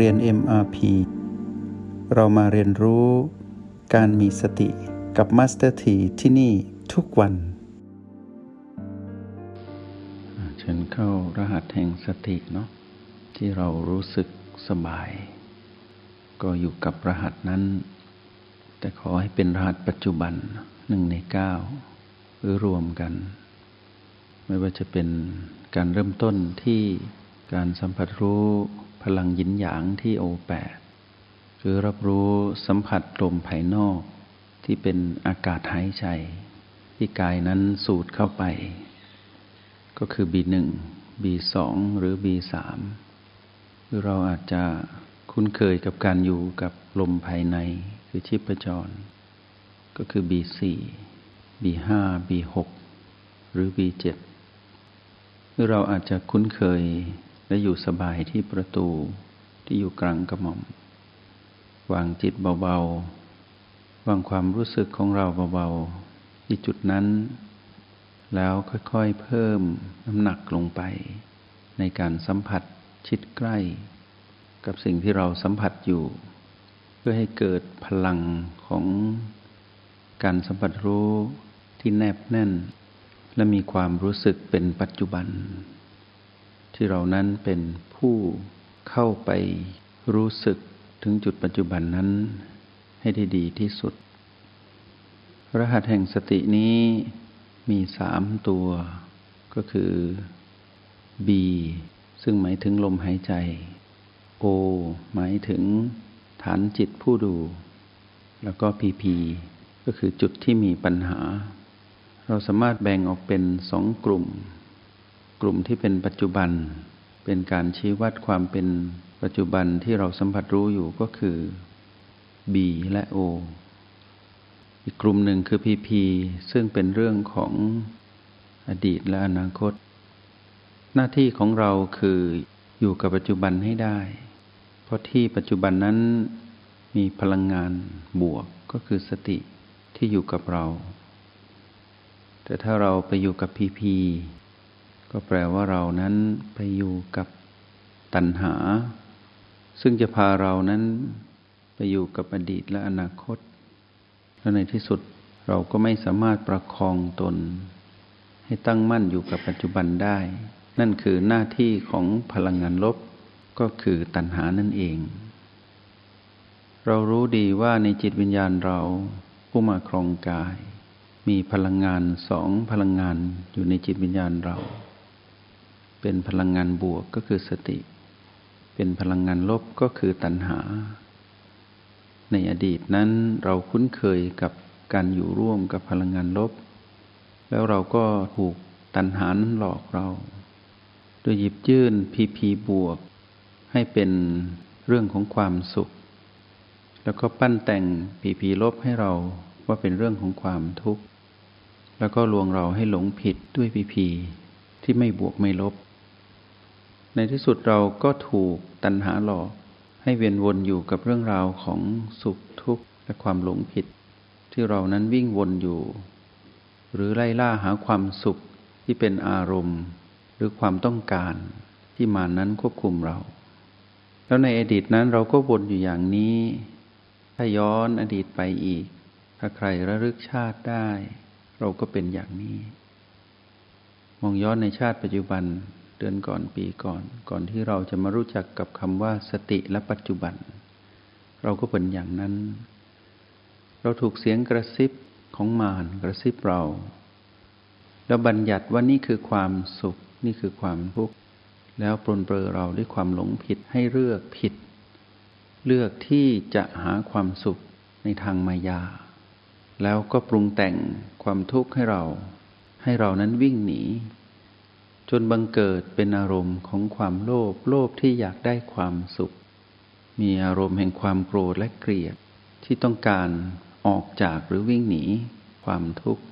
เรียน MRP เรามาเรียนรู้การมีสติกับ Master T ที่ที่นี่ทุกวัน เชิญเข้ารหัสแห่งสติเนาะที่เรารู้สึกสบาย ก็อยู่กับรหัสนั้น แต่ขอให้เป็นรหัสปัจจุบันหนึ่งในเก้าหรือรวมกัน ไม่ว่าจะเป็นการเริ่มต้นที่การสัมผัสรู้ พลังยินหยางที่โอแปดคือรับรู้สัมผัสลมภายนอกที่เป็นอากาศหายใจ ที่กายนั้นสูดเข้าไป ก็คือ B1 B2 หรือ B3 คือเราอาจจะคุ้นเคยกับการอยู่กับลมภายในคือชีพจร ก็คือ B4 B5 B6 หรือ B7 คือเราอาจจะคุ้นเคย และอยู่สบายที่ประตูที่อยู่กลางกระหม่อม วางจิตเบาๆ วางความรู้สึกของเราเบาๆ ที่จุดนั้น แล้วค่อยๆเพิ่มน้ำหนักลงไป ในการสัมผัสชิดใกล้ กับสิ่งที่เราสัมผัสอยู่ เพื่อให้เกิดพลังของการสัมผัสรู้ที่แนบแน่น และมีความรู้สึกเป็นปัจจุบัน ที่เรานั้นเป็นผู้เข้าไปรู้สึกถึงจุดปัจจุบันนั้นให้ได้ดีที่สุด รหัสแห่งสตินี้มีสามตัว ก็คือ B ซึ่งหมายถึงลมหายใจ O หมายถึงฐานจิตผู้ดู แล้วก็ PP ก็คือจุดที่มีปัญหา เราสามารถแบ่งออกเป็นสองกลุ่ม ลุ่มที่เป็นปัจจุบัน เป็นการชี้วัดความเป็นปัจจุบันที่เราสัมผัสรู้อยู่ก็คือ B และ O อีกกลุ่มหนึ่งคือ PP ซึ่งเป็นเรื่องของอดีตและอนาคต หน้าที่ของเราคืออยู่กับปัจจุบันให้ได้ เพราะที่ปัจจุบันนั้นมีพลังงานบวกก็คือสติที่อยู่กับเรา แต่ถ้าเราไปอยู่กับ PP ก็แปลว่าเรานั้นไปอยู่กับตัณหา ซึ่งจะพาเรานั้นไปอยู่กับอดีตและอนาคต และในที่สุดเราก็ไม่สามารถประคองตน ให้ตั้งมั่นอยู่กับปัจจุบันได้ นั่นคือหน้าที่ของพลังงานลบก็คือตัณหานั่นเอง เรารู้ดีว่าในจิตวิญญาณเราผู้มาครองกาย มีพลังงานสองพลังงานอยู่ในจิตวิญญาณเรา เป็นพลังงานบวกก็คือสติ เป็นพลังงานลบก็คือตัณหา ในอดีตนั้นเราคุ้นเคยกับการอยู่ร่วมกับพลังงานลบ แล้วเราก็ถูกตัณหาหลอกเรา โดยหยิบยื่นพีพีบวก ให้เป็นเรื่องของความสุข แล้วก็ปั้นแต่งพีพีลบให้เราว่าเป็นเรื่องของความทุกข์ แล้วก็ลวงเราให้หลงผิดด้วยพีพีที่ไม่บวกไม่ลบ ในที่สุดเราก็ถูกตัณหาหลอก ให้เวียนวนอยู่กับเรื่องราวของสุขทุกข์และความหลงผิด ที่เรานั้นวิ่งวนอยู่ หรือไล่ล่าหาความสุขที่เป็นอารมณ์ หรือความต้องการที่มานั้นควบคุมเรา แล้วในอดีตนั้นเราก็วนอยู่อย่างนี้ ถ้าย้อนอดีตไปอีก ถ้าใครระลึกชาติได้ เราก็เป็นอย่างนี้ มองย้อนในชาติปัจจุบัน เดือนก่อนปีก่อน ก่อนที่เราจะมารู้จักกับคำว่าสติและปัจจุบัน เราก็เป็นอย่างนั้น เราถูกเสียงกระซิบของมารกระซิบเรา แล้วบัญญัติว่านี่คือความสุขนี่คือความทุกข์แล้วปลนเปลือเราด้วยความหลงผิดให้เลือกผิด เลือกที่จะหาความสุขในทางมายา แล้วก็ปรุงแต่งความทุกข์ให้เรา ให้เรานั้นวิ่งหนี จนบังเกิดเป็นอารมณ์ของความโลภโลภที่อยากได้ความสุข มีอารมณ์แห่งความโกรธและเกลียดที่ต้องการออกจากหรือวิ่งหนี ความทุกข์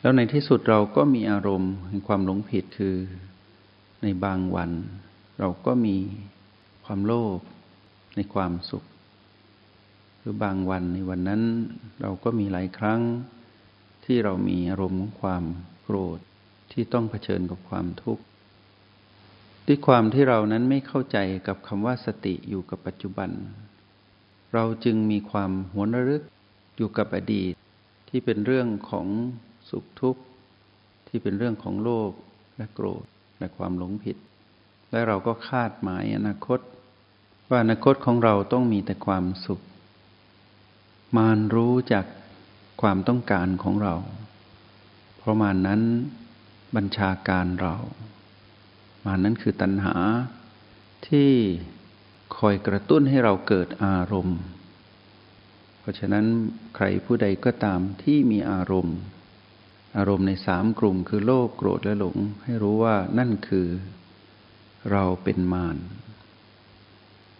แล้วในที่สุดเราก็มีอารมณ์แห่งความหลงผิดคือ ในบางวัน เราก็มีความโลภในความสุข หรือบางวันในวันนั้นเราก็มีหลายครั้งที่เรามีอารมณ์ของความโกรธ ที่ต้องเผชิญกับความทุกข์ด้วยความที่เรานั้นไม่เข้าใจกับคำว่าสติอยู่กับปัจจุบัน เราจึงมีความหวนระลึกอยู่กับอดีต ที่เป็นเรื่องของสุขทุกข์ที่เป็นเรื่องของโลภและโกรธและความหลงผิด และเราก็คาดหมายอนาคต ว่าอนาคตของเราต้องมีแต่ความสุข มารรู้จากความต้องการของเรา เพราะมานั้น บัญชาการเรา มานั้นคือตัณหาที่คอยกระตุ้นให้เราเกิดอารมณ์ เพราะฉะนั้นใครผู้ใดก็ตามที่มีอารมณ์ อารมณ์ในสามกลุ่มคือโลภโกรธและหลง ให้รู้ว่านั่นคือเราเป็นมาร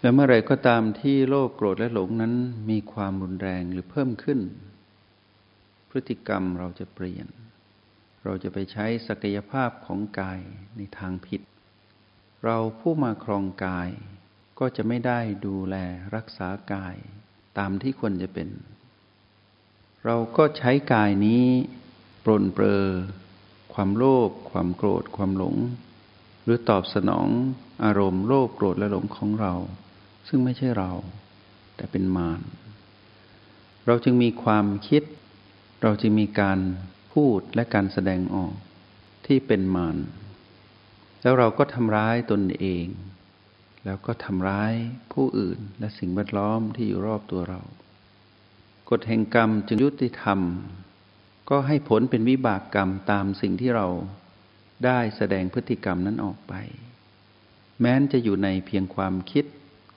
และเมื่อไรก็ตามที่โลภโกรธและหลงนั้นมีความรุนแรงหรือเพิ่มขึ้น พฤติกรรมเราจะเปลี่ยน เราจะไปใช้ศักยภาพของกายในทางผิด เราผู้มาครองกาย ก็จะไม่ได้ดูแลรักษากายตามที่ควรจะเป็น เราก็ใช้กายนี้ปรนเปรอ ความโลภความโกรธ ความหลง หรือตอบสนองอารมณ์โลภโกรธและหลงของเรา ซึ่งไม่ใช่เรา แต่เป็นมารเราจึงมีความคิด เราจึงมีการ พูดและการแสดงออกที่เป็นมารแล้วเราก็ทำร้ายตนเอง แล้วก็ทำร้ายผู้อื่นและสิ่งแวดล้อมที่อยู่รอบตัวเรา กฎแห่งกรรมจึงยุติธรรม ก็ให้ผลเป็นวิบากกรรมตามสิ่งที่เราได้แสดงพฤติกรรมนั้นออกไป แม้นจะอยู่ในเพียงความคิด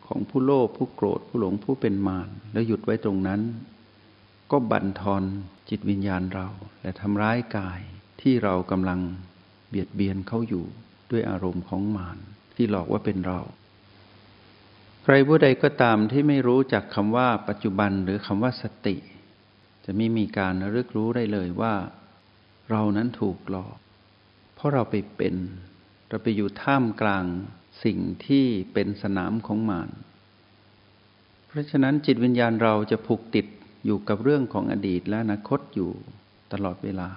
ของผู้โลภผู้โกรธผู้หลงผู้เป็นมารแล้วหยุดไว้ตรงนั้น ก็บั่นทอนจิตวิญญาณเรา และทำร้ายกายที่เรากำลังเบียดเบียนเขาอยู่ด้วยอารมณ์ของมารที่หลอกว่าเป็นเรา ใครผู้ใดก็ตามที่ไม่รู้จักคำว่าปัจจุบันหรือคำว่าสติ จะไม่มีการระลึกรู้ได้เลยว่า เรานั้นถูกหลอก เพราะเราไปเป็นเราไปอยู่ท่ามกลางสิ่งที่เป็นสนามของมารเพราะฉะนั้นจิตวิญญาณเราจะผูกติด อยู่กับเรื่องของอดีตและอนาคตอยู่ตลอดเวลา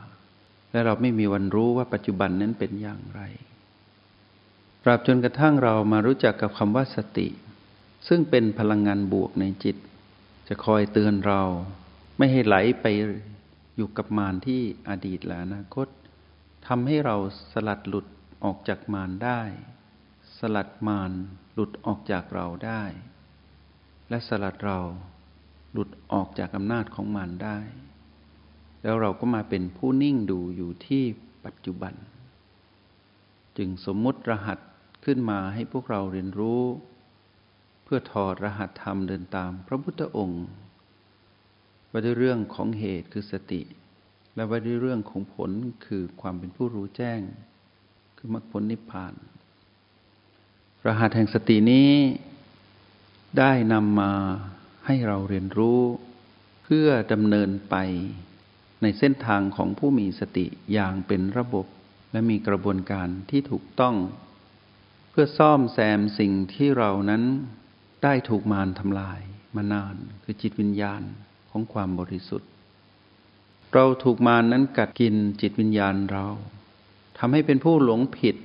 และเราไม่มีวันรู้ว่าปัจจุบันนั้นเป็นอย่างไรตราบจนกระทั่งเรามารู้จักกับคำว่าสติ ซึ่งเป็นพลังงานบวกในจิต จะคอยเตือนเราไม่ให้ไหลไปอยู่กับมารที่อดีตและอนาคตทำให้เราสลัดหลุดออกจากมารได้ สลัดมารหลุดออกจากเราได้ และสลัดเรา หลุดออกจากอำนาจของมันได้ แล้วเราก็มาเป็นผู้นิ่งดูอยู่ที่ปัจจุบัน จึงสมมุติรหัสขึ้นมาให้พวกเราเรียนรู้ เพื่อถอดรหัสธรรมเดินตามพระพุทธองค์ว่าด้วยเรื่องของเหตุคือสติ และว่าด้วยเรื่องของผลคือความเป็นผู้รู้แจ้ง คือมรรคผลนิพพาน รหัสแห่งสตินี้ได้นำมา ให้เราเรียนรู้เพื่อดำเนินไป ในเส้นทางของผู้มีสติอย่างเป็นระบบ และมีกระบวนการที่ถูกต้อง เพื่อซ่อมแซมสิ่งที่เรานั้นได้ถูกมารทำลายมานาน คือจิตวิญญาณของความบริสุทธิ์ เราถูกมารนั้นกัดกินจิตวิญญาณเราทำให้เป็นผู้หลงผิด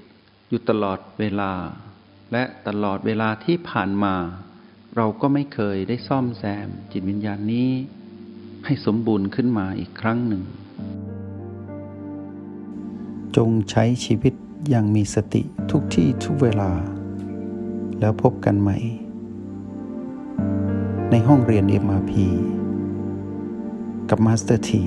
อยู่ตลอดเวลา และตลอดเวลาที่ผ่านมา เราก็ไม่เคยได้ซ่อมแซมจิตวิญญาณนี้ ให้สมบูรณ์ขึ้นมาอีกครั้งหนึ่ง จงใช้ชีวิตอย่างมีสติทุกที่ทุกเวลา แล้วพบกันใหม่ ในห้องเรียน MRP กับมาสเตอร์ที